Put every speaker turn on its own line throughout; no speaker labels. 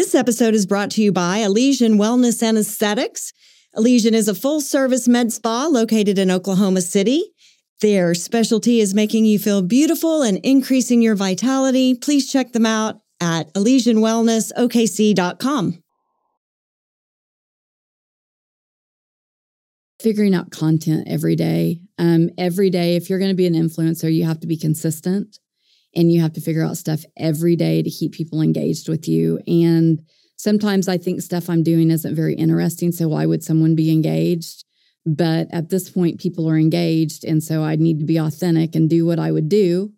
This episode is brought to you by Elysian Wellness and Aesthetics. Elysian is a full service med spa located in Oklahoma City. Their specialty is making you feel beautiful and increasing your vitality. Please check them out at ElysianWellnessOKC.com.
Figuring out content every day. Um, every day, if you're going to be an influencer, you have to be consistent and you have to figure out stuff every day to keep people engaged with you. And sometimes I think stuff I'm doing isn't very interesting. So why would someone be engaged? But at this point, people are engaged. And so I need to be authentic and do what I would do.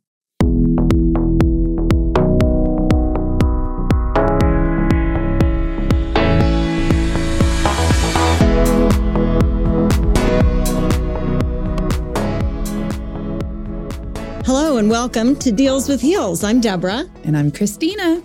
And welcome to Deals with Heels. I'm Debra.
And I'm Christina.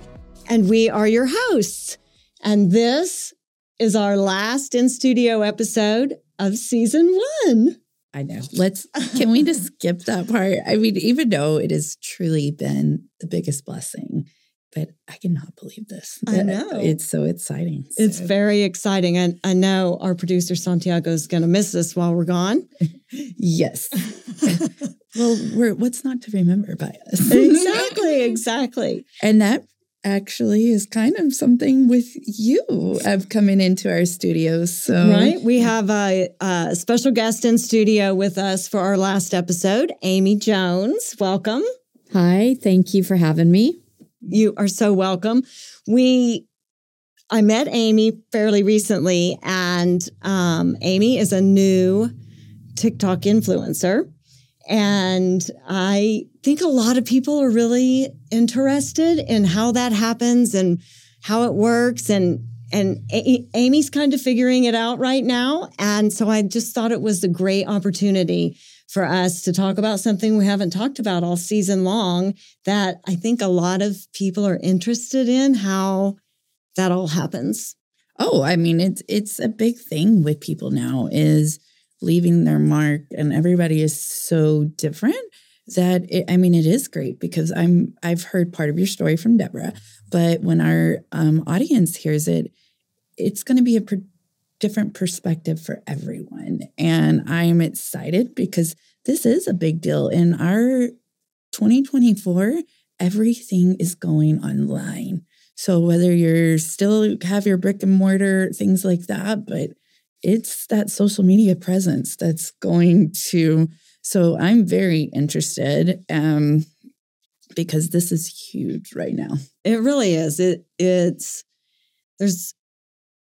And we are your hosts. And this is our last in studio episode of season one.
I know. Let's, can we just skip that part? I mean, even though it has truly been the biggest blessing, but I cannot believe this.
I know.
It's so exciting. So.
It's very exciting. And I know our producer Santiago is going to miss us while we're gone.
yes. well, we're, what's not to remember by us?
exactly. Exactly.
And that actually is kind of something with you of coming into our studios. So
right, we have a, a, special guest in studio with us for our last episode, Amy Jones. Welcome.
Hi, thank you for having me.
You are so welcome. We I met Amy fairly recently, and um, Amy is a new TikTok influencer. And I think a lot of people are really interested in how that happens and how it works. And and a- Amy's kind of figuring it out right now. And so I just thought it was a great opportunity for us to talk about something we haven't talked about all season long that I think a lot of people are interested in how that all happens.
Oh, I mean it's it's a big thing with people now is leaving their mark and everybody is so different that it, I mean it is great because I'm I've heard part of your story from Debra, but when our um, audience hears it, it's going to be a per- different perspective for everyone, and I'm excited because this is a big deal in our 2024. Everything is going online, so whether you're still have your brick and mortar things like that, but it's that social media presence that's going to so i'm very interested um because this is huge right now.
It really is. It it's there's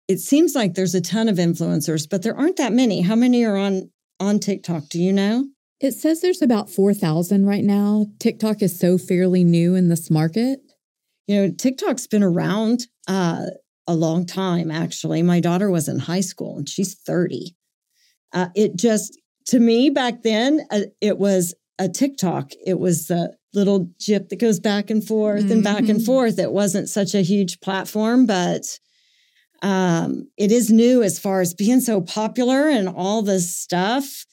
it seems like there's a ton of influencers but there aren't that many. How many are on on tiktok? Do you know?
It says there's about 4000 right now. Tiktok is so fairly new in this market.
You know tiktok's been around uh a long time, actually. My daughter was in high school and she's 30. Uh, it just, to me back then, uh, it was a TikTok. It was the little jip that goes back and forth mm-hmm. and back and mm-hmm. forth. It wasn't such a huge platform, but um, it is new as far as being so popular and all this stuff,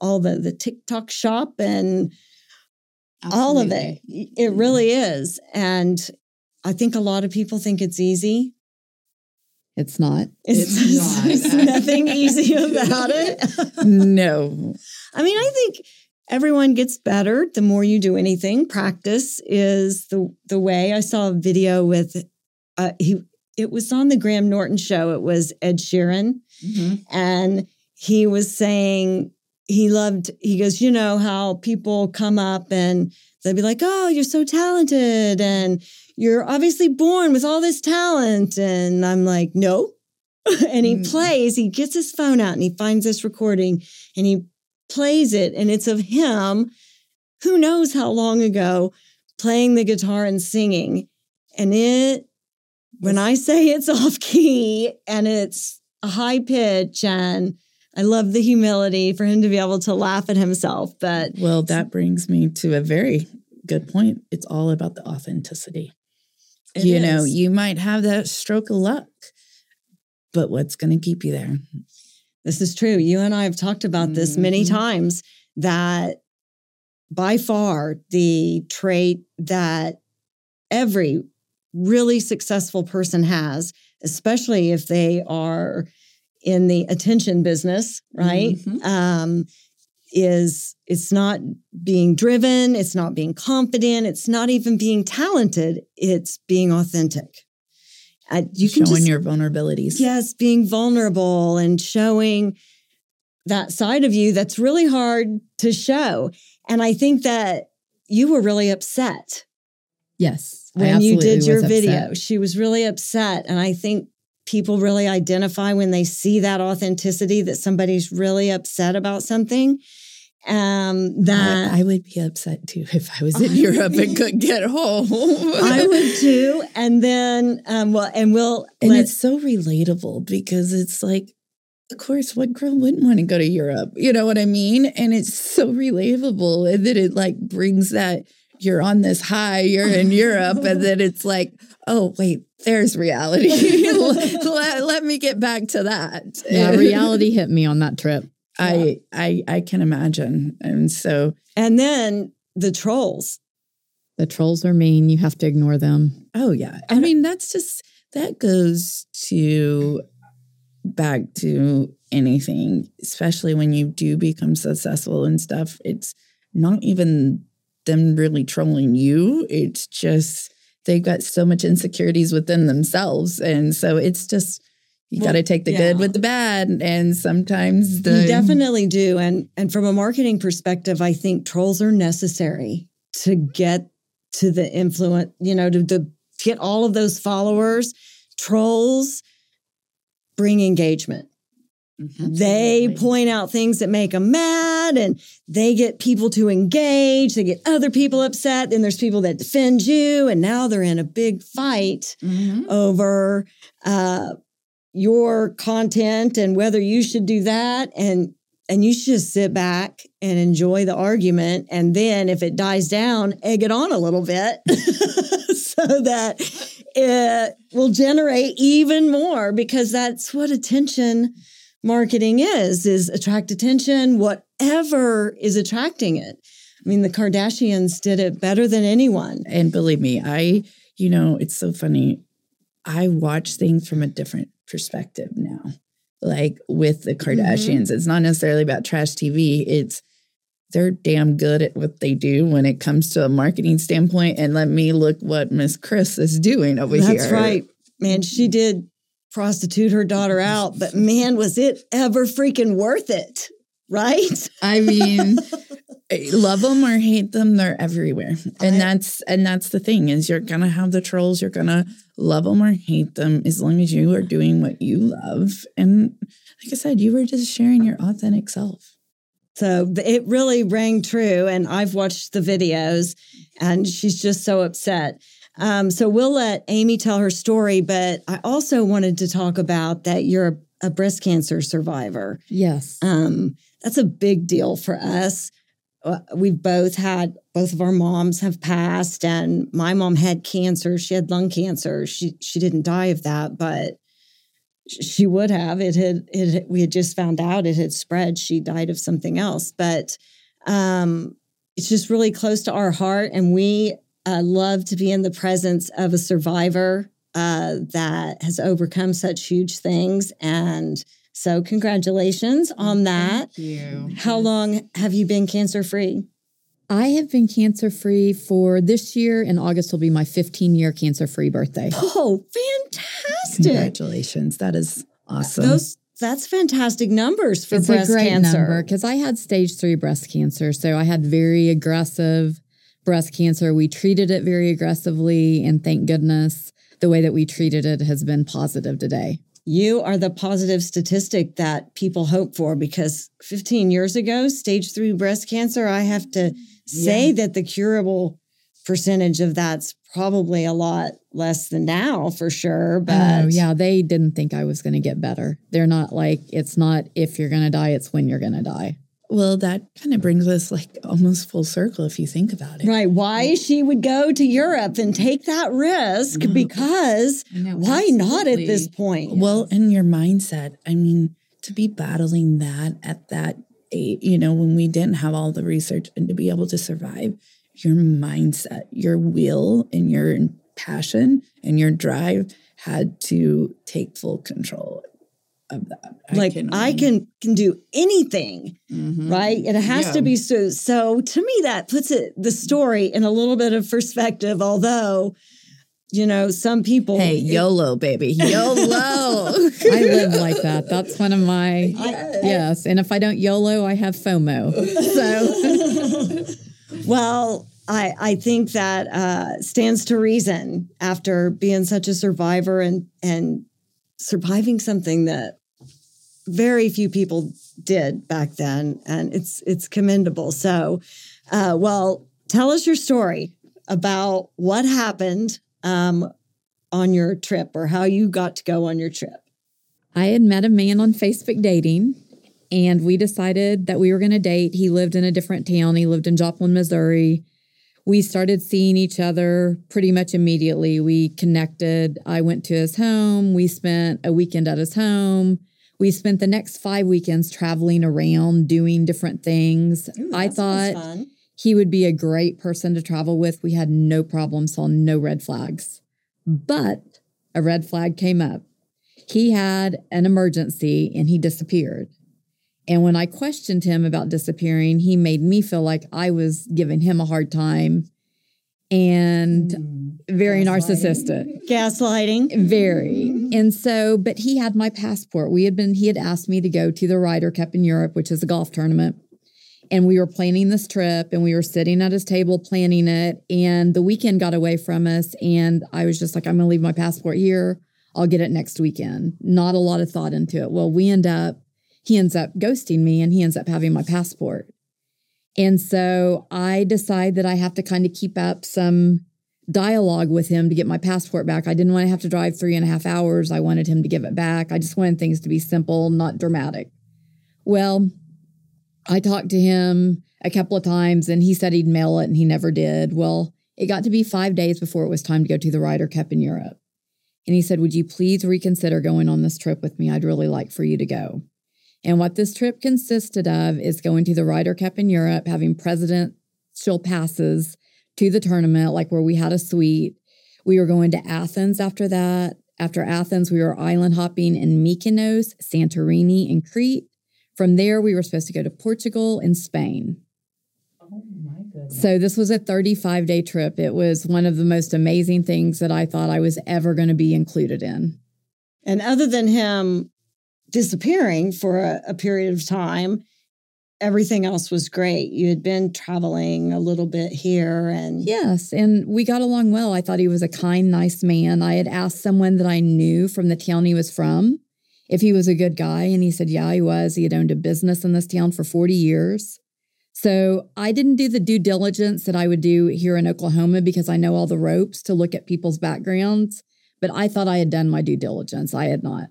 all the, the TikTok shop and Absolutely. all of it. It really is. And I think a lot of people think it's easy.
It's not.
It's, it's not. Nothing easy about it.
no.
I mean, I think everyone gets better the more you do anything. Practice is the the way. I saw a video with uh, he. It was on the Graham Norton show. It was Ed Sheeran, mm-hmm. and he was saying he loved. He goes, you know how people come up and they'd be like, "Oh, you're so talented," and you're obviously born with all this talent. And I'm like, no. and he mm. plays, he gets his phone out and he finds this recording and he plays it. And it's of him, who knows how long ago, playing the guitar and singing. And it, when I say it's off key and it's a high pitch and I love the humility for him to be able to laugh at himself. But
well, that brings me to a very good point. It's all about the authenticity. It you is. know, you might have that stroke of luck, but what's going to keep you there?
This is true. You and I have talked about this mm-hmm. many times that by far the trait that every really successful person has, especially if they are in the attention business, right?
Mhm.
Um, is it's not being driven, it's not being confident, it's not even being talented, it's being authentic. Uh, you can
Showing your vulnerabilities.
yes, being vulnerable and showing that side of you that's really hard to show. And I think that you were really upset
Yes.
When you did your video.
upset.
She was really upset. And I think people really identify when they see that authenticity that somebody's really upset about something. Um, that
I, I would be upset too if I was in Europe and couldn't get home.
I would too. And then, um, well, and we'll
and
let-
it's so relatable because it's like, of course, what girl wouldn't want to go to Europe? You know what I mean? And it's so relatable. And then it like brings that you're on this high, you're in Europe, and then it's like, oh, wait, there's reality. let- let me get back to that.
Yeah, reality hit me on that trip.
I, I I can imagine. And so
and then the trolls.
The trolls are mean. You have to ignore them.
Oh yeah. I mean, that's just that goes to back to anything, especially when you do become successful and stuff. It's not even them really trolling you. It's just they've got so much insecurities within themselves. And so it's just you
Well,
gotta take the
yeah.
good with the bad. And sometimes the
You definitely do. And and from a marketing perspective, I think trolls are necessary to get to the influence, you know, to, to get all of those followers. Trolls bring engagement. They
Absolutely.
point out things that make them mad and they get people to engage. They get other people upset. Then there's people that defend you. And now they're in a big fight
Mhm.
over uh, your content and whether you should do that. And and you should just sit back and enjoy the argument. And then if it dies down egg it on a little bit so that it will generate even more because that's what attention marketing is is attract attention whatever is attracting it. I mean the kardashians did it better than anyone.
And believe me, I, you know, it's so funny. I watch things from a different perspective now. Like with the mm-hmm. Kardashians, it's not necessarily about trash TV. It's they're damn good at what they do when it comes to a marketing standpoint. And let me look what Miss Kris is doing over here.
That's right. Man, she did prostitute her daughter out, but man, was it ever freaking worth it? Right?
I mean, love them or hate them, they're everywhere. And
I-
that's and that's the thing is you're gonna have the trolls. You're gonna love them or hate them as long as you are doing what you love. And like I said, you were just sharing your authentic self.
So it really rang true. And I've watched the videos and she's just so upset. Um, so we'll let Amy tell her story, but I also wanted to talk about that you're a, a breast cancer survivor.
Yes.
Um, that's a big deal for us. Uh, We've both had both of our moms have passed, and my mom had cancer. She had lung cancer. She she didn't die of that, but she would have. It had it. We had just found out it had spread. She died of something else, but um, it's just really close to our heart, and we uh, love to be in the presence of a survivor uh, that has overcome such huge things and. So, congratulations on that.
Thank you.
How long have you been cancer free?
I have been cancer free for this year. and August will be my 15 year cancer free birthday.
Oh, fantastic.
Congratulations. That is awesome.
Those that's fantastic numbers for
it's
breast
a great
cancer.
number because I had stage three breast cancer. So I had very aggressive breast cancer. We treated it very aggressively. And thank goodness the way that we treated it has been positive today.
You are the positive statistic that people hope for because 15 years ago, stage three breast cancer, I have to say that the curable percentage of that's probably a lot less than now for sure. But
Oh, yeah, they didn't think I was going to get better. They're not like, it's not if you're going to die, it's when you're going to die.
Well, that kind of brings us like almost full circle if you think about it.
Right. Why she would go to Europe and take that risk
Mm-hmm.
because why not at this point?
Well, and your mindset. I mean, to be battling that at that age, you know, when we didn't have all the research and to be able to survive, your mindset, your will, and your passion and your drive had to take full control of that.
like I can can do anything,
Mhm.
right? It has
Yeah.
to be so. So to me, that puts it the story in a little bit of perspective. Although, you know, some people.
Hey, YOLO, baby. YOLO.
I live like that. That's one of my
I-
yes. And if I don't YOLO, I have FOMO. So
Well, I I think that uh, stands to reason after being such a survivor and and surviving something that very few people did back then, and it's it's commendable. So, uh, well, tell us your story about what happened um, on your trip or how you got to go on your trip.
I had met a man on Facebook dating, and we decided that we were going to date. He lived in a different town. He lived in Joplin, Missouri. We started seeing each other pretty much immediately. We connected. I went to his home. We spent a weekend at his home. We spent the next five weekends traveling around doing different things. I thought he would be a great person to travel with. We had no problem, saw no red flags. But a red flag came up. He had an emergency and he disappeared. And when I questioned him about disappearing, he made me feel like I was giving him a hard time and hmm. very narcissistic.
gaslighting.
Very. Hmm. And so, but he had my passport. We had been, he had asked me to go to the Ryder Cup in Europe, which is a golf tournament. And we were planning this trip and we were sitting at his table planning it. And the weekend got away from us. And I was just like, I'm going to leave my passport here. I'll get it next weekend. Not a lot of thought into it. Well, we end up, he ends up ghosting me and he ends up having my passport. And so I decide that I have to kind of keep up some dialogue with him to get my passport back. I didn't want to have to drive three and a half hours. I wanted him to give it back. I just wanted things to be simple, not dramatic. Well, I talked to him a couple of times and he said he'd mail it and he never did. Well, it got to be five days before it was time to go to the Ryder Cup in Europe. And he said, Would you please reconsider going on this trip with me? I'd really like for you to go. And what this trip consisted of is going to the Ryder Cup in Europe, having presidential passes to the tournament, like where we had a suite. We were going to Athens after that. After Athens, we were island hopping in Mykonos, Santorini, and Crete. From there, we were supposed to go to Portugal and Spain.
Oh my goodness.
So this was a 35 day trip. It was one of the most amazing things that I thought I was ever going to be included in.
And other than him disappearing for a, a period of time, everything else was great. You had been traveling a little bit here and
Yes, and we got along well. I thought he was a kind, nice man. I had asked someone that I knew from the town he was from if he was a good guy, and he said, Yeah, he was. He had owned a business in this town for 40 years. So I didn't do the due diligence that I would do here in Oklahoma because I know all the ropes to look at people's backgrounds. But I thought I had done my due diligence. I had not.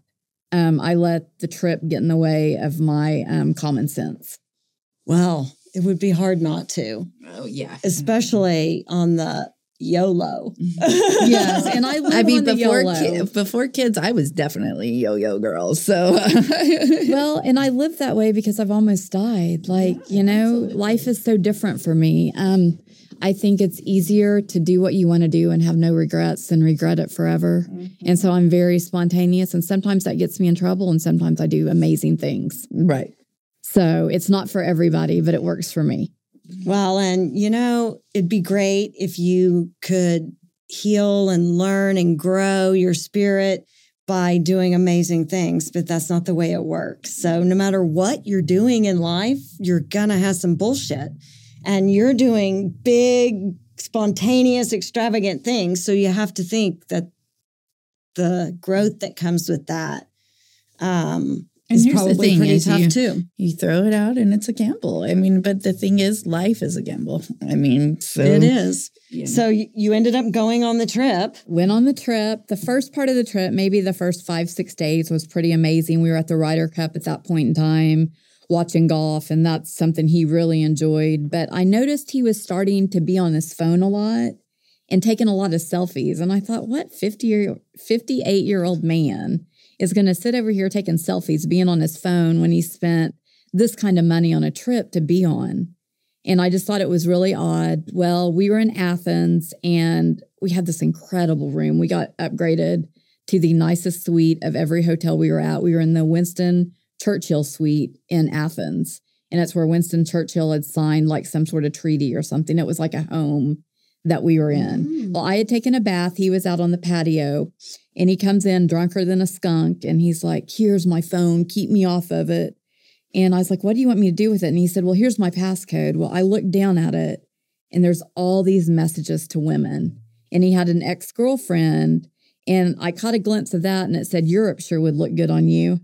Um, I let the trip get in the way of my um, common sense.
well, it would be hard not to,
Oh yeah.
especially on the YOLO.
Yes, and I live
I mean,
on the
before
YOLO.
ki- before kids, I was definitely yo-yo girl. So
well, and I live that way because I've almost died. Like, you know, life is so different for me. Um, I think it's easier to do what you want to do and have no regrets than regret it forever. Mm-hmm. And so I'm very spontaneous, and sometimes that gets me in trouble, and sometimes I do amazing things.
right.
So it's not for everybody, but it works for me.
Well, and you know, it'd be great if you could heal and learn and grow your spirit by doing amazing things, but that's not the way it works. So, no matter what you're doing in life, you're gonna have some bullshit. And you're doing big, spontaneous, extravagant things. So, you have to think that the growth that comes with that um,
And
is probably
thing
pretty
is
tough
you-
too.
You throw it out, and it's a gamble. I mean, but the thing is, life is a gamble. I mean, so
It is.
you know.
So, you you ended up going on the trip.
Went on the trip. The first part of the trip, maybe the first five, six days, was pretty amazing. We were at the Ryder Cup at that point in time, watching golf, and that's something he really enjoyed. But I noticed he was starting to be on his phone a lot and taking a lot of selfies. And I thought, what 50 year, 58 year old man is going to sit over here taking selfies, being on his phone when he spent this kind of money on a trip to be on? And I just thought it was really odd. Well, we were in Athens and we had this incredible room. We got upgraded to the nicest suite of every hotel we were at. We were in the Winston Churchill suite in Athens. And that's where Winston Churchill had signed like some sort of treaty or something. It was like a home that we were in. Mm. Well, I had taken a bath. He was out on the patio and he comes in drunker than a skunk. And he's like, Here's my phone. Keep me off of it. And I was like, What do you want me to do with it? And he said, Well, here's my passcode. Well, I looked down at it and there's all these messages to women. And he had an ex girlfriend. And I caught a glimpse of that and it said, Europe sure would look good on you.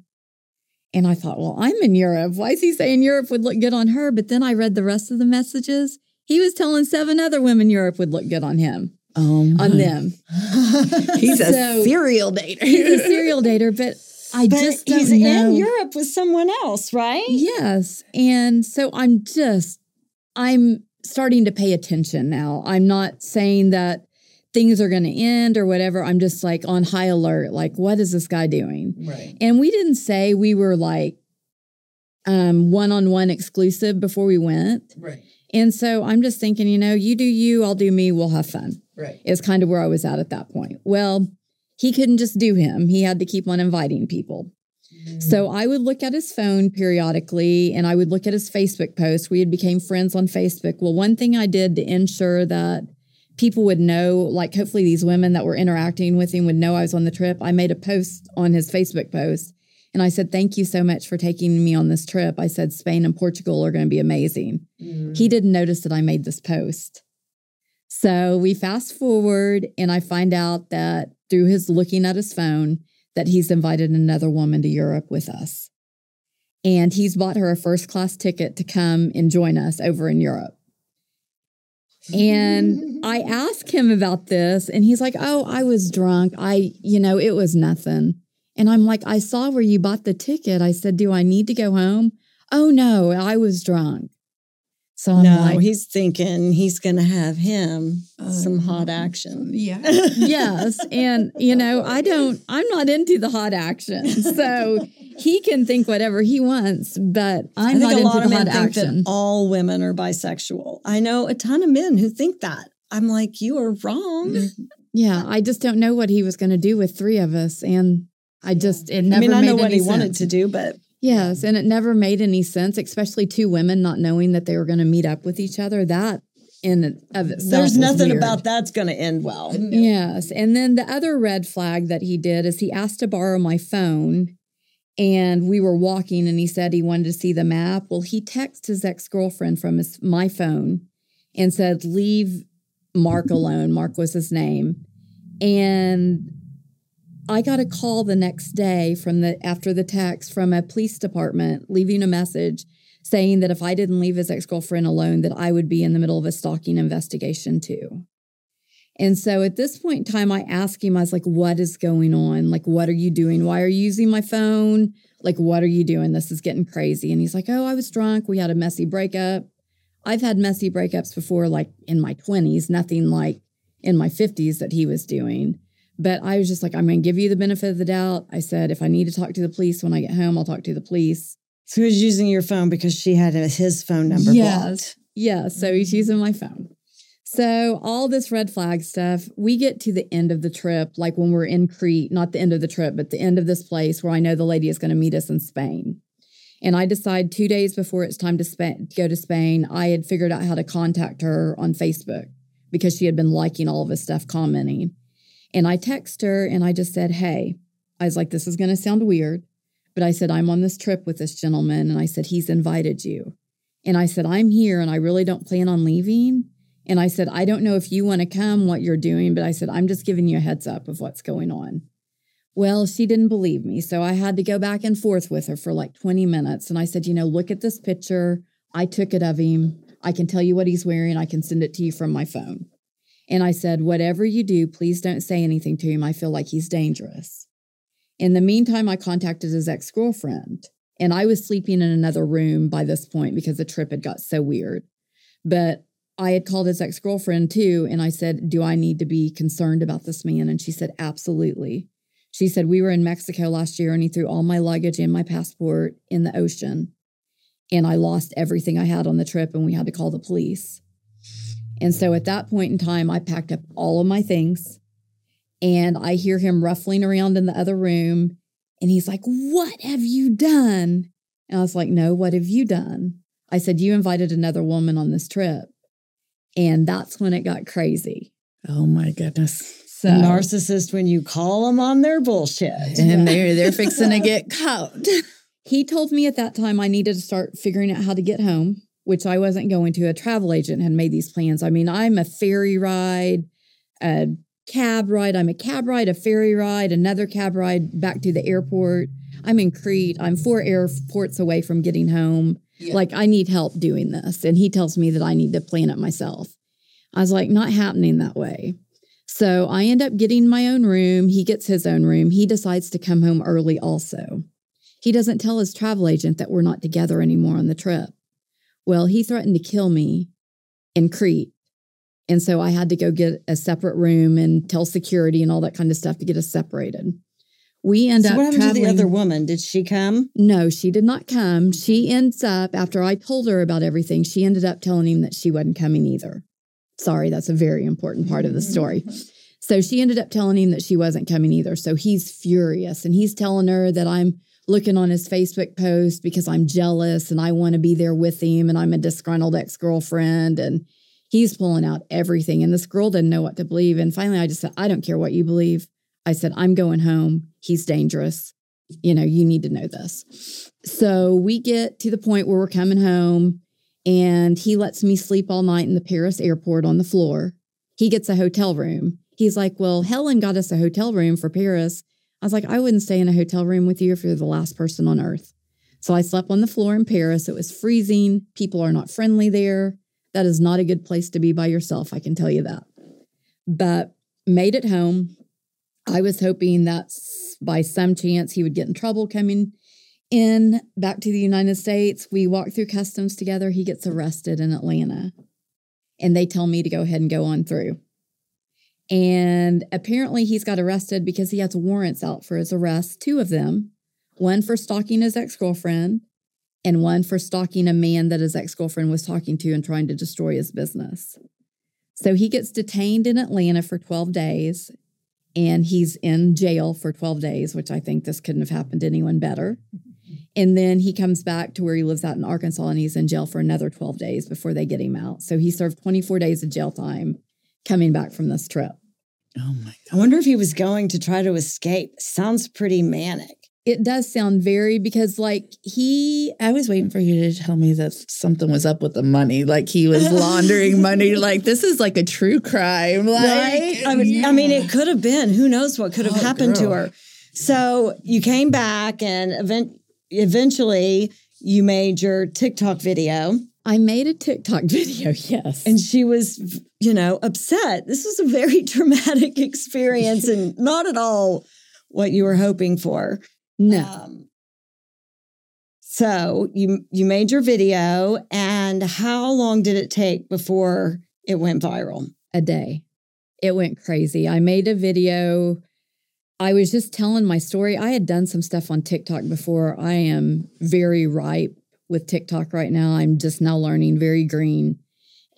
And I thought, well, I'm in Europe. Why is he saying Europe would look good on her? But then I read the rest of the messages. He was telling seven other women Europe would look good on him.
Oh,
on them.
he's so, a serial dater.
he's a serial dater, but I but just
he's
know.
in Europe with someone else, right?
Yes, and so I'm just I'm starting to pay attention now. I'm not saying that things are going to end or whatever. I'm just like on high alert. Like, what is this guy doing?
Right.
And we didn't say we were like um, one-on-one exclusive before we went.
Right.
And so I'm just thinking, you know, you do you, I'll do me, we'll have fun.
Right.
Is kind of where I was at at that point. Well, he couldn't just do him. He had to keep on inviting people. Mm. So I would look at his phone periodically and I would look at his Facebook posts. We had became friends on Facebook. Well, one thing I did to ensure that people would know, like hopefully these women that were interacting with him would know I was on the trip. I made a post on his Facebook post and I said, Thank you so much for taking me on this trip. I said, Spain and Portugal are going to be amazing. Mm-hmm. He didn't notice that I made this post. So we fast forward and I find out that through his looking at his phone, that he's invited another woman to Europe with us. And he's bought her a first class ticket to come and join us over in Europe. And I asked him about this, and he's like, Oh, I was drunk. I, you know, it was nothing. And I'm like, I saw where you bought the ticket. I said, Do I need to go home? Oh, no, I was drunk.
So I'm no, like, he's thinking he's going to have him uh, some hot action.
Yeah.
yes. And, you know, I don't, I'm not into the hot action. So he can think whatever he wants, but I'm not into the hot action.
all women are bisexual. I know a ton of men who think that. I'm like, you are wrong.
Mm-hmm. Yeah. I just don't know what he was going to do with three of us. And I just, it never I mean, I know what he sense.
wanted to do, but
Yes, mm-hmm. and it never made any sense, especially two women not knowing that they were going to meet up with each other. That in of itself,
there's nothing weird. about that's going to end well. Mm-hmm.
Yes, and then the other red flag that he did is he asked to borrow my phone, and we were walking, and he said he wanted to see the map. Well, he texted his ex girlfriend from his my phone, and said, "Leave Mark alone." Mark was his name, and I got a call the next day from the after the text from a police department leaving a message saying that if I didn't leave his ex-girlfriend alone that I would be in the middle of a stalking investigation too. And so at this point in time I asked him I was like what is going on? Like what are you doing? Why are you using my phone? Like what are you doing? This is getting crazy. And he's like, "Oh, I was drunk. We had a messy breakup." I've had messy breakups before like in my 20s, nothing like in my 50s that he was doing. But I was just like, I'm going to give you the benefit of the doubt. I said, if I need to talk to the police when I get home, I'll talk to the police.
So he was using your phone because she had his phone number yes. blocked.
Yeah. So he's mm-hmm. using my phone. So all this red flag stuff, we get to the end of the trip, like when we're in Crete, not the end of the trip, but the end of this place where I know the lady is going to meet us in Spain. And I decide two days before it's time to go to Spain, I had figured out how to contact her on Facebook because she had been liking all of his stuff, commenting. And I text her and I just said, Hey, I was like, this is going to sound weird, but I said, I'm on this trip with this gentleman. And I said, he's invited you. And I said, I'm here and I really don't plan on leaving. And I said, I don't know if you want to come, what you're doing, but I said, I'm just giving you a heads up of what's going on. Well, she didn't believe me. So I had to go back and forth with her for like 20 minutes. And I said, You know, look at this picture. I took it of him. I can tell you what he's wearing. I can send it to you from my phone. And I said, Whatever you do, please don't say anything to him. I feel like he's dangerous. In the meantime, I contacted his ex girlfriend, and I was sleeping in another room by this point because the trip had got so weird. But I had called his ex girlfriend too, and I said, Do I need to be concerned about this man? And she said, Absolutely. She said, We were in Mexico last year, and he threw all my luggage and my passport in the ocean. and I lost everything I had on the trip and we had to call the police. And so at that point in time, I packed up all of my things and I hear him ruffling around in the other room. And he's like, What have you done? And I was like, No, what have you done? I said, You invited another woman on this trip. And that's when it got crazy.
Oh my goodness.
So, narcissist when you call them on their bullshit.
And they're they're fixing to get caught.
He told me at that time I needed to start figuring out how to get home, which I wasn't going to. A travel agent had made these plans. I mean, I'm a ferry ride, a cab ride. I'm a cab ride, a ferry ride, another cab ride back to the airport. I'm in Crete. I'm four airports away from getting home. Yeah. Like, I need help doing this. And he tells me that I need to plan it myself. I was like, not happening that way. So I end up getting my own room. He gets his own room. He decides to come home early also. He doesn't tell his travel agent that we're not together anymore on the trip. Well, he threatened to kill me in Crete. And so I had to go get a separate room and tell security and all that kind of stuff to get us separated. We end
so
up
what happened
traveling.
to the other woman? Did she come?
No, she did not come. She ends up, after I told her about everything, she ended up telling him that she wasn't coming either. Sorry, that's a very important part of the story. So she ended up telling him that she wasn't coming either. So he's furious and he's telling her that I'm looking on his Facebook post because I'm jealous and I want to be there with him and I'm a disgruntled ex girlfriend. And he's pulling out everything. And this girl didn't know what to believe. And finally, I just said, I don't care what you believe. I said, I'm going home. He's dangerous. You know, you need to know this. So we get to the point where we're coming home and he lets me sleep all night in the Paris airport on the floor. He gets a hotel room. He's like, Well, Helen got us a hotel room for Paris. I was like, I wouldn't stay in a hotel room with you if you're the last person on earth. So I slept on the floor in Paris. It was freezing. People are not friendly there. That is not a good place to be by yourself, I can tell you that. But made it home. I was hoping that by some chance he would get in trouble coming in back to the United States. We walk through customs together. He gets arrested in Atlanta. And they tell me to go ahead and go on through. And apparently, he's got arrested because he has warrants out for his arrest, two of them one for stalking his ex girlfriend, and one for stalking a man that his ex girlfriend was talking to and trying to destroy his business. So he gets detained in Atlanta for 12 days and he's in jail for 12 days, which I think this couldn't have happened to anyone better. And then he comes back to where he lives out in Arkansas and he's in jail for another 12 days before they get him out. So he served 24 days of jail time coming back from this trip.
Oh my God.
I wonder if he was going to try to escape. Sounds pretty manic.
It does sound very because, like, he.
I was waiting for you to tell me that something was up with the money. Like he was laundering money. Like this is like a true crime. Like,
right? I mean, I mean, it could have been. Who knows what could have
Oh,
happened to her? So you came back, and event- eventually you made your TikTok video,
I made a TikTok video, yes.
and she was, you know, upset. This was a very traumatic experience, and not at all what you were hoping for.
no,
Um, so you you made your video, and how long did it take before it went viral?
a day. It went crazy. I made a video. I was just telling my story. I had done some stuff on TikTok before. I am very ripe with TikTok right now. I'm just now learning, very green.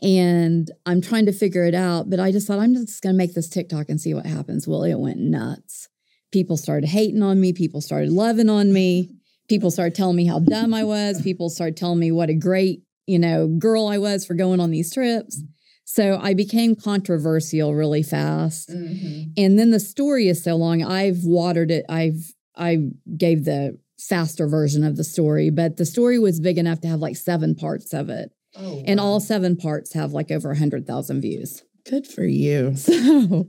And I'm trying to figure it out, but I just thought I'm just going to make this TikTok and see what happens. Well, it went nuts. People started hating on me. People started loving on me. People started telling me how dumb I was. People started telling me what a great, you know, girl I was for going on these trips. So I became controversial really fast.
Mm-hmm.
And then the story is so long. I've watered it. I've I gave the faster version of the story, but the story was big enough to have like seven parts of it.
Oh,
And
wow.
all seven parts have like over a hundred thousand views.
good for you.
So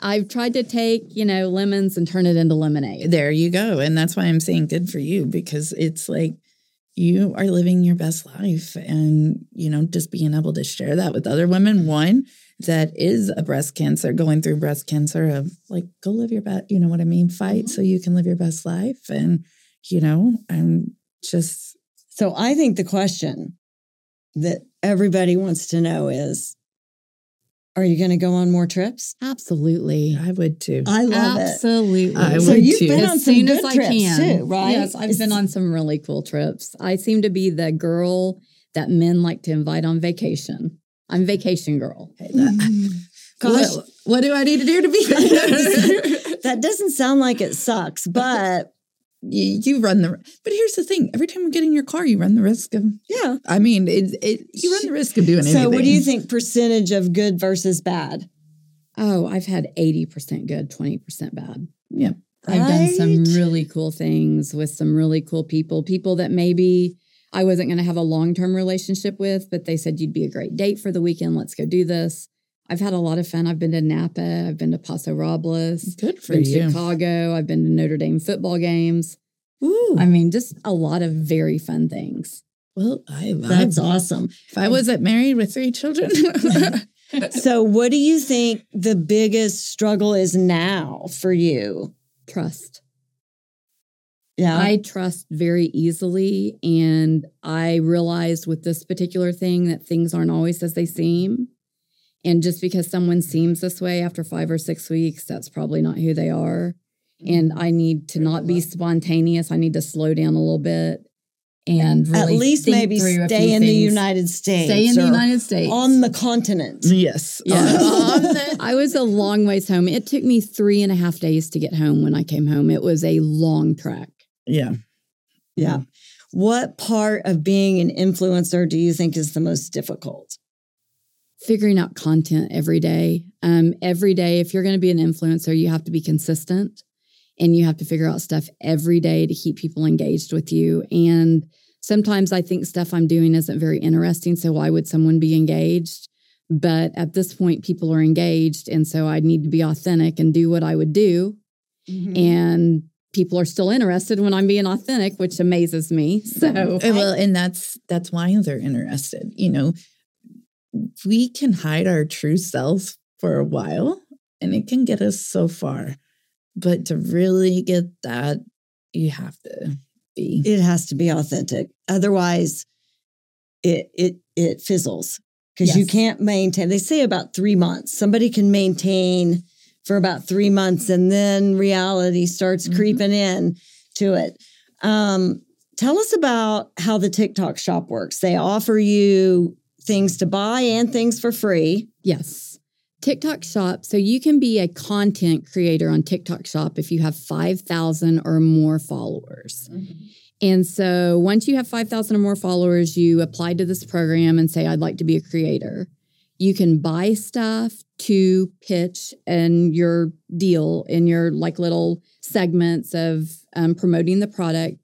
I've tried to take, you know, lemons and turn it into lemonade.
There you go. And that's why I'm saying good for you because it's like you are living your best life and, you know, just being able to share that with other women. One that is a breast cancer, going through breast cancer, of like, go live your best, you know what I mean? Fight mm-hmm. so you can live your best life. And, you know, I'm just,
So I think the question that everybody wants to know is Are you going to go on more trips?
Absolutely.
I would too.
I love it.
Absolutely.
I
So
would
you've
too.
been
as
on some
soon
good
as I
trips
can.
too, right?
Yes, I've been on some really cool trips. I seem to be the girl that men like to invite on vacation. I'm vacation girl.
Okay, that-
Gosh.
what, what do I need to do to be
That doesn't sound like it sucks, but
you, you run the but here's the thing every time you get in your car you run the risk of
yeah.
i mean it, it you run the risk of doing anything
So, what do you think percentage of good versus bad?
Oh, I've had 80% good, 20% bad.
yeah
I've done some really cool things with some really cool people, people that maybe I wasn't going to have a long term relationship with, but they said you'd be a great date for the weekend. Let's go do this. I've had a lot of fun. I've been to Napa, I've been to Paso Robles,
good for
been
you
Chicago, I've been to Notre Dame football games.
Ooh,
I mean, just a lot of very fun things.
well i
That's awesome.
if i wasn't married with three children
So, what do you think the biggest struggle is now for you?
Trust.
Yeah.
I trust very easily. And I realized with this particular thing that things aren't always as they seem. And just because someone seems this way after five or six weeks, that's probably not who they are. And I need to not be spontaneous. I need to slow down a little bit and
At least
think
maybe stay
few
in the. United States.
Stay in the United States.
On the continent.
yes
Yeah.
On the-
I was a long ways home. It took me three and a half days to get home when I came home. It was a long trek.
yeah
Yeah. What part of being an influencer do you think is the most difficult?
Figuring out content every day. Um, every day, if you're going to be an influencer, you have to be consistent and you have to figure out stuff every day to keep people engaged with you. And sometimes I think stuff I'm doing isn't very interesting. So why would someone be engaged? But at this point, people are engaged. And so I need to be authentic and do what I would do. And people are still interested when I'm being authentic, which amazes me. So,
Uh, well and that's that's why they're interested you know we can hide our true selves for a while and it can get us so far but to really get that you have to be
it has to be authentic. Otherwise, it it it fizzles because you can't maintain. They say about three months. Somebody can maintain for about three months, and then reality starts
Mhm.
creeping in to it. Um, tell us about how the TikTok shop works. They offer you things to buy and things for free.
Yes. TikTok shop. So you can be a content creator on TikTok shop if you have 5,000 or more followers. And so once you have 5,000 or more followers, you apply to this program and say, I'd like to be a creator. You can buy stuff to pitch and your deal in your like little segments of um, promoting the product,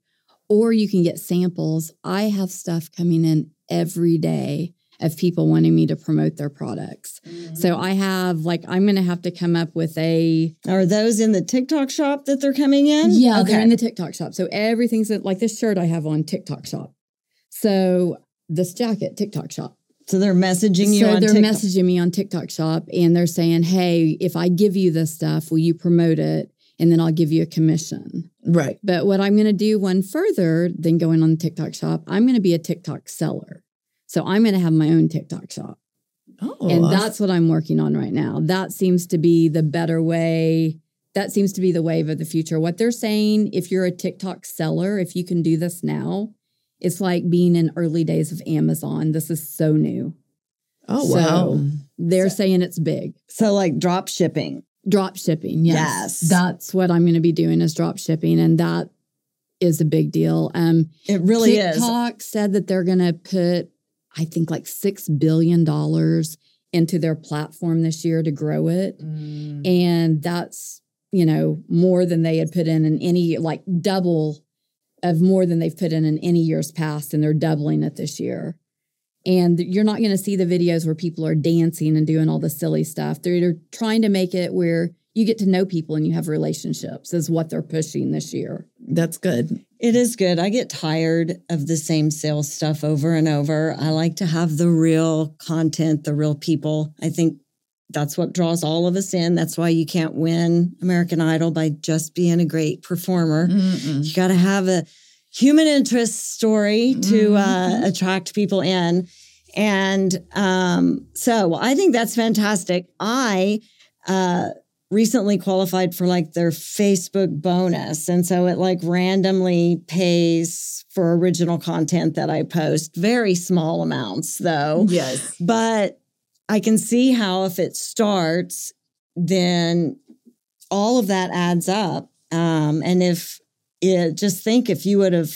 or you can get samples. I have stuff coming in every day of people wanting me to promote their products. Mm-hmm. So I have like, I'm going to have to come up with a,
Are those in the TikTok shop that they're coming in?
yeah, they're in the TikTok shop. So everything's in- like this shirt I have on TikTok shop. So this jacket, TikTok shop.
so they're messaging you
so they're
TikTok.
messaging me on TikTok shop and they're saying, Hey, if I give you this stuff, will you promote it? And then I'll give you a commission.
right
But what I'm going to do one further than going on the TikTok shop, I'm going to be a TikTok seller. So I'm going to have my own TikTok shop.
oh
and that's what I'm working on right now. That seems to be the better way. That seems to be the wave of the future. What they're saying, if you're a TikTok seller, if you can do this now, it's like being in early days of Amazon. This is so new.
oh
so-
wow
They're saying it's big.
so like drop shipping.
Drop shipping. Yes.
Yes.
That's what I'm going to be doing is drop shipping. And that is a big deal. Um,
It really is.
TikTok said that they're going to put, I think, like $6 billion into their platform this year to grow it. Mm. And that's, you know, more than they had put in in any, like double of more than they've put in in any years past. And they're doubling it this year. And you're not going to see the videos where people are dancing and doing all the silly stuff. They're, they're trying to make it where you get to know people and you have relationships, is what they're pushing this year.
that's good
It is good. I get tired of the same sales stuff over and over. I like to have the real content, the real people. I think that's what draws all of us in. That's why you can't win American Idol by just being a great performer.
Mm-mm.
You got to have a human interest story to uh,
Mhm.
attract people in. And um, so I think that's fantastic. I uh, recently qualified for like their Facebook bonus. And so it like randomly pays for original content that I post, very small amounts though.
Yes.
But I can see how if it starts, then all of that adds up. Um, and if it, just think if you would have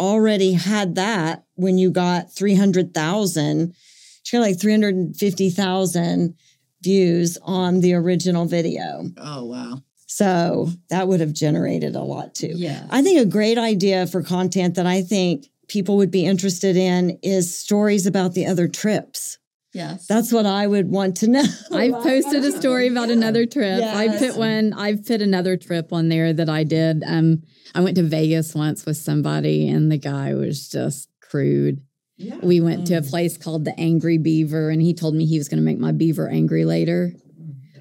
already had that when you got 300,000, she got like 350,000 views on the original video.
Oh, wow.
So that would have generated a lot too.
Yeah.
I think a great idea for content that I think people would be interested in is stories about the other trips.
Yes.
That's what I would want to know.
I've posted a story about another trip. I put one. I've put another trip on there that I did. Um, I went to Vegas once with somebody, and the guy was just crude.
Yeah.
We went to a mm. place called the Angry Beaver, and he told me he was going to make my beaver angry later.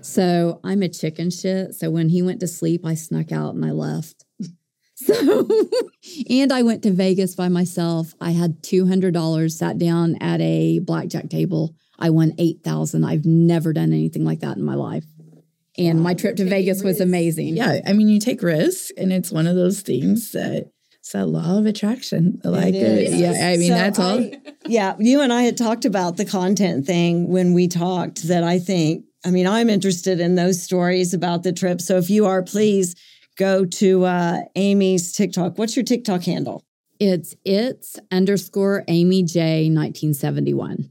So I'm a chicken shit. So when he went to sleep, I snuck out and I left. So, and I went to Vegas by myself. I had $200, sat down at a blackjack table. I won 8,000. I've never done anything like that in my life. And my trip to Vegas was amazing.
Yeah. I mean, you take risks, and it's one of those things that it's that law of attraction. Like, uh, yeah. I mean,
So
that's all.
I- yeah, you and I had talked about the content thing when we talked that I think, I mean, I'm interested in those stories about the trip. So if you are, please go to uh, Amy's TikTok. What's your TikTok handle?
It's it's underscore Amy J 1971.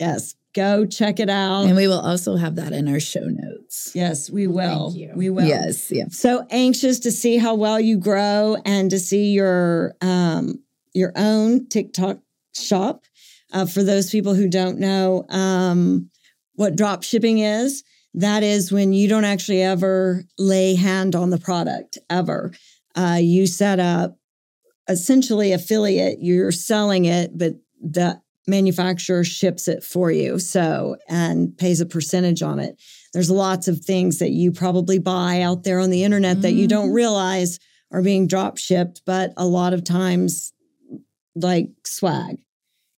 Yes, go check it out.
and we will also have that in our show notes.
yes, we will.
Thank you.
We will.
Yes. Yeah.
so anxious to see how well you grow and to see your um, your own TikTok shop. Uh, for those people who don't know um, what drop shipping is, that is when you don't actually ever lay hand on the product ever. Uh, you set up essentially affiliate. You're selling it, but the manufacturer ships it for you. So and pays a percentage on it. There's lots of things that you probably buy out there on the internet that you don't mm-hmm. realize are being drop shipped, but a lot of times, like swag,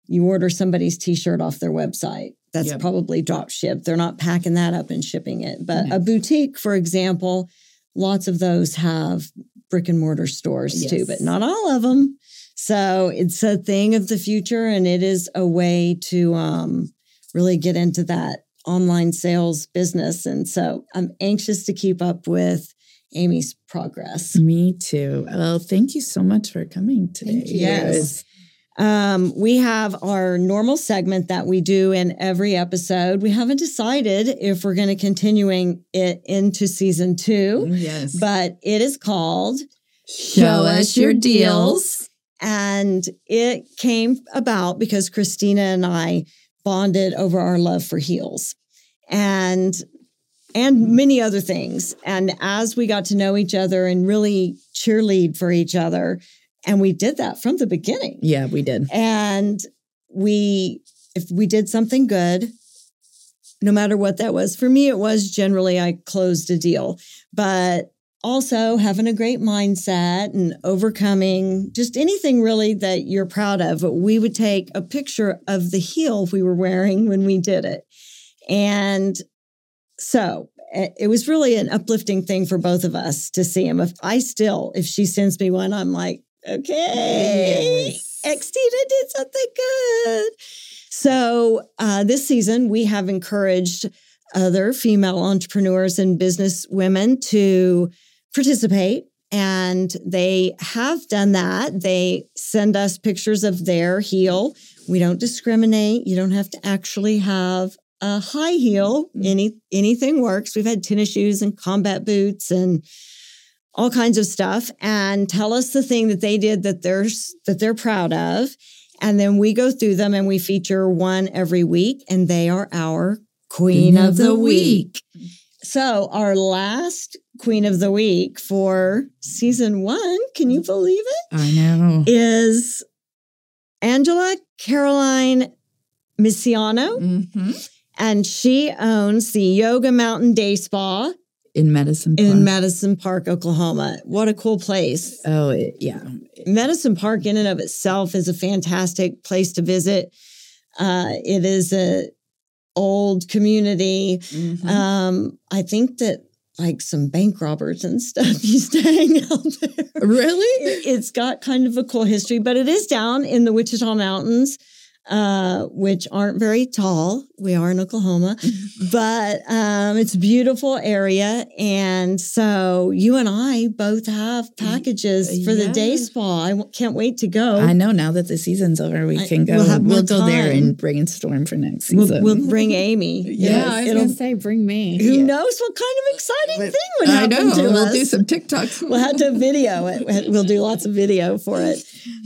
you order somebody's t-shirt off their website. That's
Yep.
probably drop shipped. They're not packing that up and shipping it. But
No.
a mm-hmm. boutique, for example, lots of those have brick and mortar stores too, but not all of them. So it's a thing of the future, and it is a way to um, really get into that online sales business. And so I'm anxious to keep up with Amy's progress.
Me too. Well, thank you so much for coming today.
Yes. Um, we have our normal segment that we do in every episode. We haven't decided if we're going to continuing it into season two,
Yes.
but it is called
Show us your deals.
And it came about because Christina and I bonded over our love for heels and and many other things. And as we got to know each other and really cheerlead for each other, and we did that from the beginning.
Yeah, we did.
And we if we did something good, no matter what that was, for me it was generally I closed a deal. But also having a great mindset and overcoming just anything really that you're proud of. We would take a picture of the heel we were wearing when we did it. And so it was really an uplifting thing for both of us to see him. If I still, if she sends me one, I'm like, okay,
Yes.
Xtina did something good. So uh, this season, we have encouraged other female entrepreneurs and business women to participate. And they have done that. They send us pictures of their heel. We don't discriminate. You don't have to actually have a high heel. Any anything works. We've had tennis shoes and combat boots and all kinds of stuff. And tell us the thing that they did that they're that they're proud of. And then we go through them and we feature one every week. And they are our Queen of the Week. So, our last Queen of the Week for season one, can you believe it?
I know.
Is Angela Caroline Misiano.
Mm-hmm.
And she owns the Yoga Mountain Day Spa
in Medicine
in
Park.
Medicine Park, Oklahoma. What a cool place.
oh, it, yeah.
Medicine Park, in and of itself, is a fantastic place to visit. Uh, it is a old community.
Mhm.
Um, I think that like some bank robbers and stuff used to hang out there.
really?
It- It's got kind of a cool history, but it is down in the Wichita Mountains, uh, which aren't very tall. We are in Oklahoma, but um, it's a beautiful area. And so you and I both have packages for the day
Yeah.
spa. I w- can't wait to go.
I know now that the season's over, we
I-
can go.
we'll
We'll, go there
time.
and brainstorm for next
We'll,
season.
we'll bring Amy.
Yeah,
I was
It'll-
gonna say, bring me.
who
Yeah.
knows what kind of exciting
But-
thing would
I
happen
know.
to
We'll
us.
do some TikToks.
we'll have to video it. We'll do lots of video for it.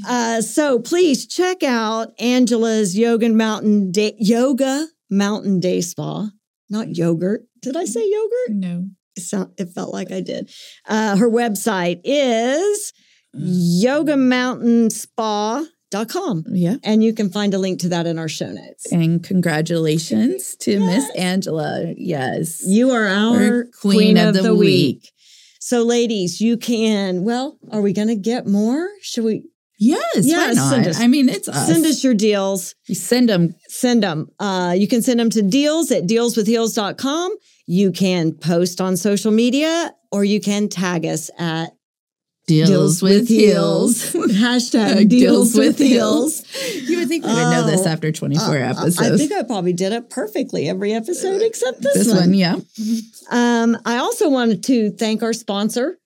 Uh, so please check out Angela's Yoga Mountain Day, Yoga Mountain Day Spa. Not yogurt. Did I say yogurt?
no.
It, sound, it felt like I did. Uh, her website is yogamountainspa.com.
Yeah.
And you can find a link to that in our show notes.
And congratulations to Miss Angela. Yes.
You are our
Our
queen, of, the, week. So, ladies, you can. Well, are we going to get more? Should we
yes.
Yeah,
why not? I mean, it's us.
send us your deals?
You send them.
Send them. Uh, you can send them to deals at dealswithheels.com. You can post on social media or you can tag us at
Deals, with heels.
Hashtag deals with heels.
You would think we would know this
Oh,
after 24
Uh,
episodes.
I think I probably did it perfectly every episode except this,
this
one.
one, yeah.
Um, I also wanted to thank our sponsor,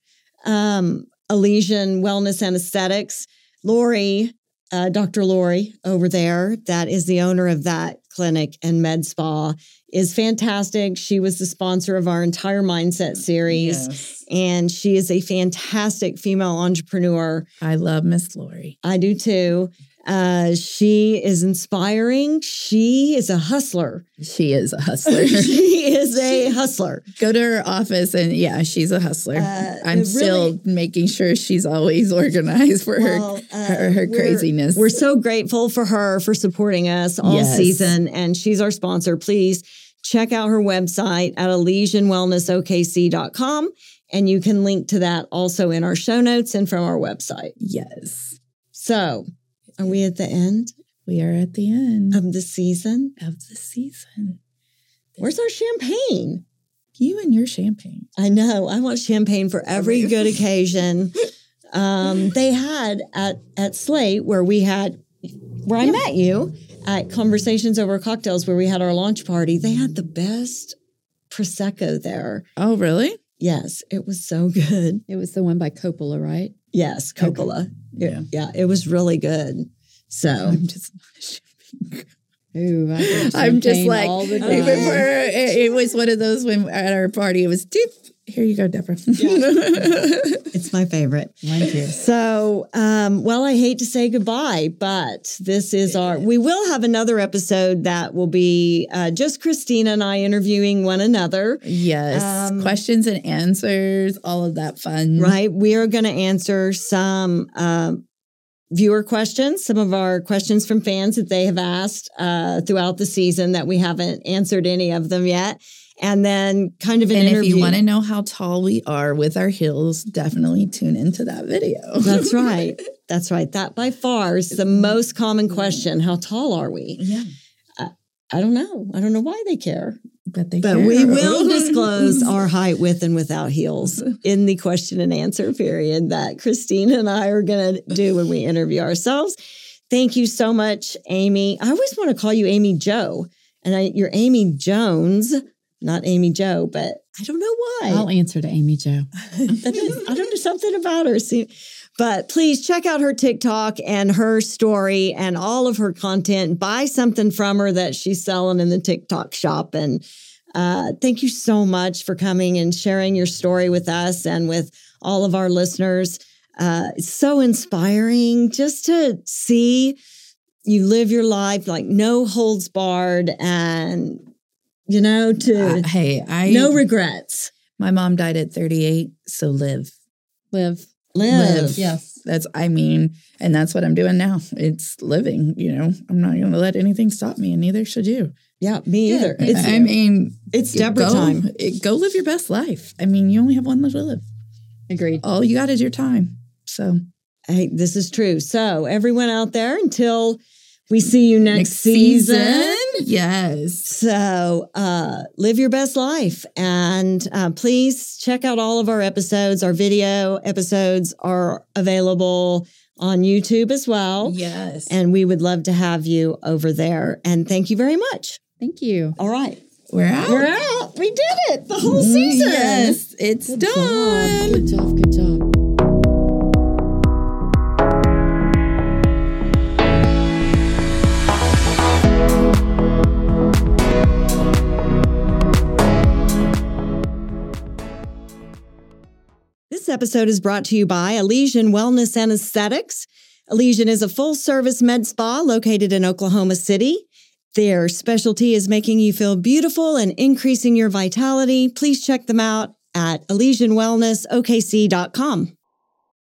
um, Elysian Wellness and Aesthetics. Lori, uh, Dr. Lori over there, that is the owner of that clinic and med spa, is fantastic. She was the sponsor of our entire mindset series,
Yes.
and she is a fantastic female entrepreneur.
I love Miss Lori.
I do too. Uh, she is inspiring. She is a hustler.
She is a hustler.
she is a hustler.
Go to her office and yeah, she's a hustler.
Uh,
I'm
it
still making sure she's always organized for
Well,
her
uh,
her, her
we're-
craziness.
We're so grateful for her for supporting us all
Yes.
season, and she's our sponsor. Please check out her website at ElysianWellnessOKC.com, and you can link to that also in our show notes and from our website.
yes.
So, are we at the end
We are at the end
of the season?
of the season.
Where's our champagne?
You and your champagne.
I know. I want champagne for every good occasion. Um, they had at at Slate where we had where I met you at Conversations Over Cocktails where we had our launch party. They had the best prosecco there.
Oh, really?
Yes, it was so good.
It was the one by Coppola, right?
Yes, Coppola. It-
Yeah.
yeah, it was really good. So
I'm just not a champagne.
Ooh, I
I'm just like,
all the
even
time.
for it, it was one of those when at our party, it was deep. Here you go, Debra.
it's my favorite.
Mine too.
So, um, well, I hate to say goodbye, but this is our. We will have another episode that will be uh, just Christina and I interviewing one another.
yes.
Um,
Questions and answers, all of that fun.
Right? We are going to answer some um, viewer questions, some of our questions from fans that they have asked uh, throughout the season that we haven't answered any of them yet, and then kind of an
And if
interview.
you want to know how tall we are with our heels, definitely tune into that video.
That's right. That's right. That by far is the mm-hmm. most common question. How tall are we?
yeah.
Uh, I don't know. I don't know why they care.
But they
But
care.
we will disclose our height with and without heels in the question and answer period that Christina and I are going to do when we interview ourselves. Thank you so much, Amy. I always want to call you Amy Joe, and I, you're Amy Jones, not Amy Joe, but I don't know why.
I'll answer to Amy Joe.
Is- I don't know something about her. See, but please check out her TikTok and her story and all of her content. Buy something from her that she's selling in the TikTok shop. And uh, thank you so much for coming and sharing your story with us and with all of our listeners. Uh, it's so inspiring just to see you live your life like no holds barred and you know to
Uh, hey, I
no regrets.
my mom died at 38, so live.
Live.
Live.
Live.
Yes.
That's I mean, and that's what I'm doing now. It's living, you know. I'm not going to let anything stop me and neither should you.
Yeah, me either. It's
I mean,
it's Debra
go,
time.
it- Go live your best life. I mean, you only have one life to live.
Agreed.
All you got is your time. So
Hey, this is true. So, everyone out there, until we see you next, season.
Yes.
So, uh, live your best life. And uh, please check out all of our episodes. Our video episodes are available on YouTube as well.
Yes.
And we would love to have you over there. And thank you very much.
Thank you.
All right.
we're out.
We're out. We did it. The whole season.
Yes, it's
Good
done.
job. Good job. Good job.
This episode is brought to you by Elysian Wellness and Aesthetics. Elysian is a full service med spa located in Oklahoma City. Their specialty is making you feel beautiful and increasing your vitality. Please check them out at ElysianWellnessOKC.com.